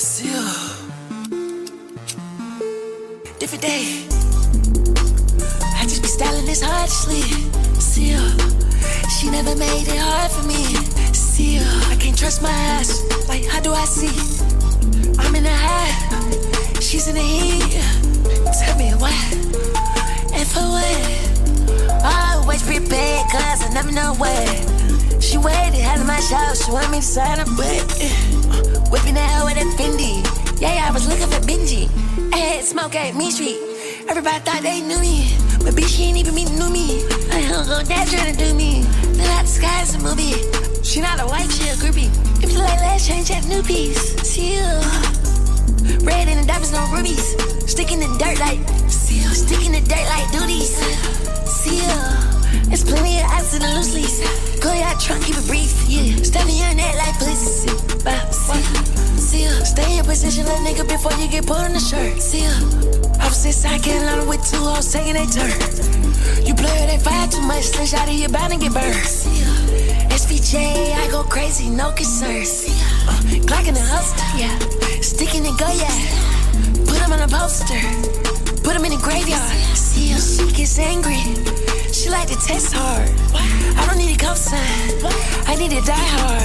Still, different day. I just be styling this hard sleep. Still, she never made it hard for me. Still, I can't trust my. Like, how do I see? I'm in the she's in the heat. Tell me why and for what. Always prepared, cause I never know where my show, she want me to sign her butt. Uh, whipping that hoe with a Fendi. Yeah, yeah, I was looking for Benji. I had smoke at Main Street. Everybody thought they knew me. But bitch, she ain't even meet knew me. I don't go that trying to do me. Look out the sky is a movie. She not a wife, she a groupie. If you like last change, have new piece. See you. Red in the diamonds, no rubies. Stick in the dirt like seal. Stick in the dirt like duties. Seal. There's plenty of ice in the loose leaves. Go out trunk, keep it brief. Position, little nigga, before you get put on the shirt. Seal. I was inside Carolina with two hoes taking a turn. You play with that fire too much, slish out of your bound and get burned. See ya. SVJ, I go crazy, no concerns. Uh, Glock in the holster, yeah. Sticking and go, yeah. Put him on a poster. Put him in the graveyard. See her, she gets angry. She like to test hard. I don't need a cosign. I need to die hard.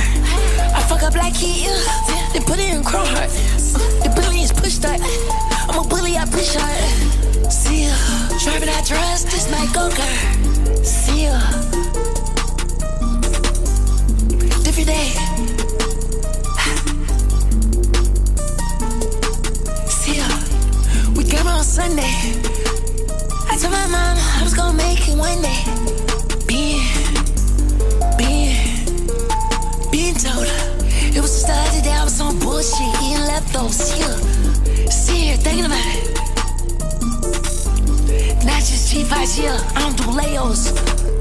I fuck up like he is. Then put it in Chrome heart. Uh, the billions push that. I'm a bully, I push hard. See ya. Driving I trust, this night go girl. See ya. Different day. See ya. We came on Sunday. I told my mom I was gonna make it one day. Bullshit, eating leftovers. Yeah. See here, thinking about it. Not just G5, yeah. I don't do layos.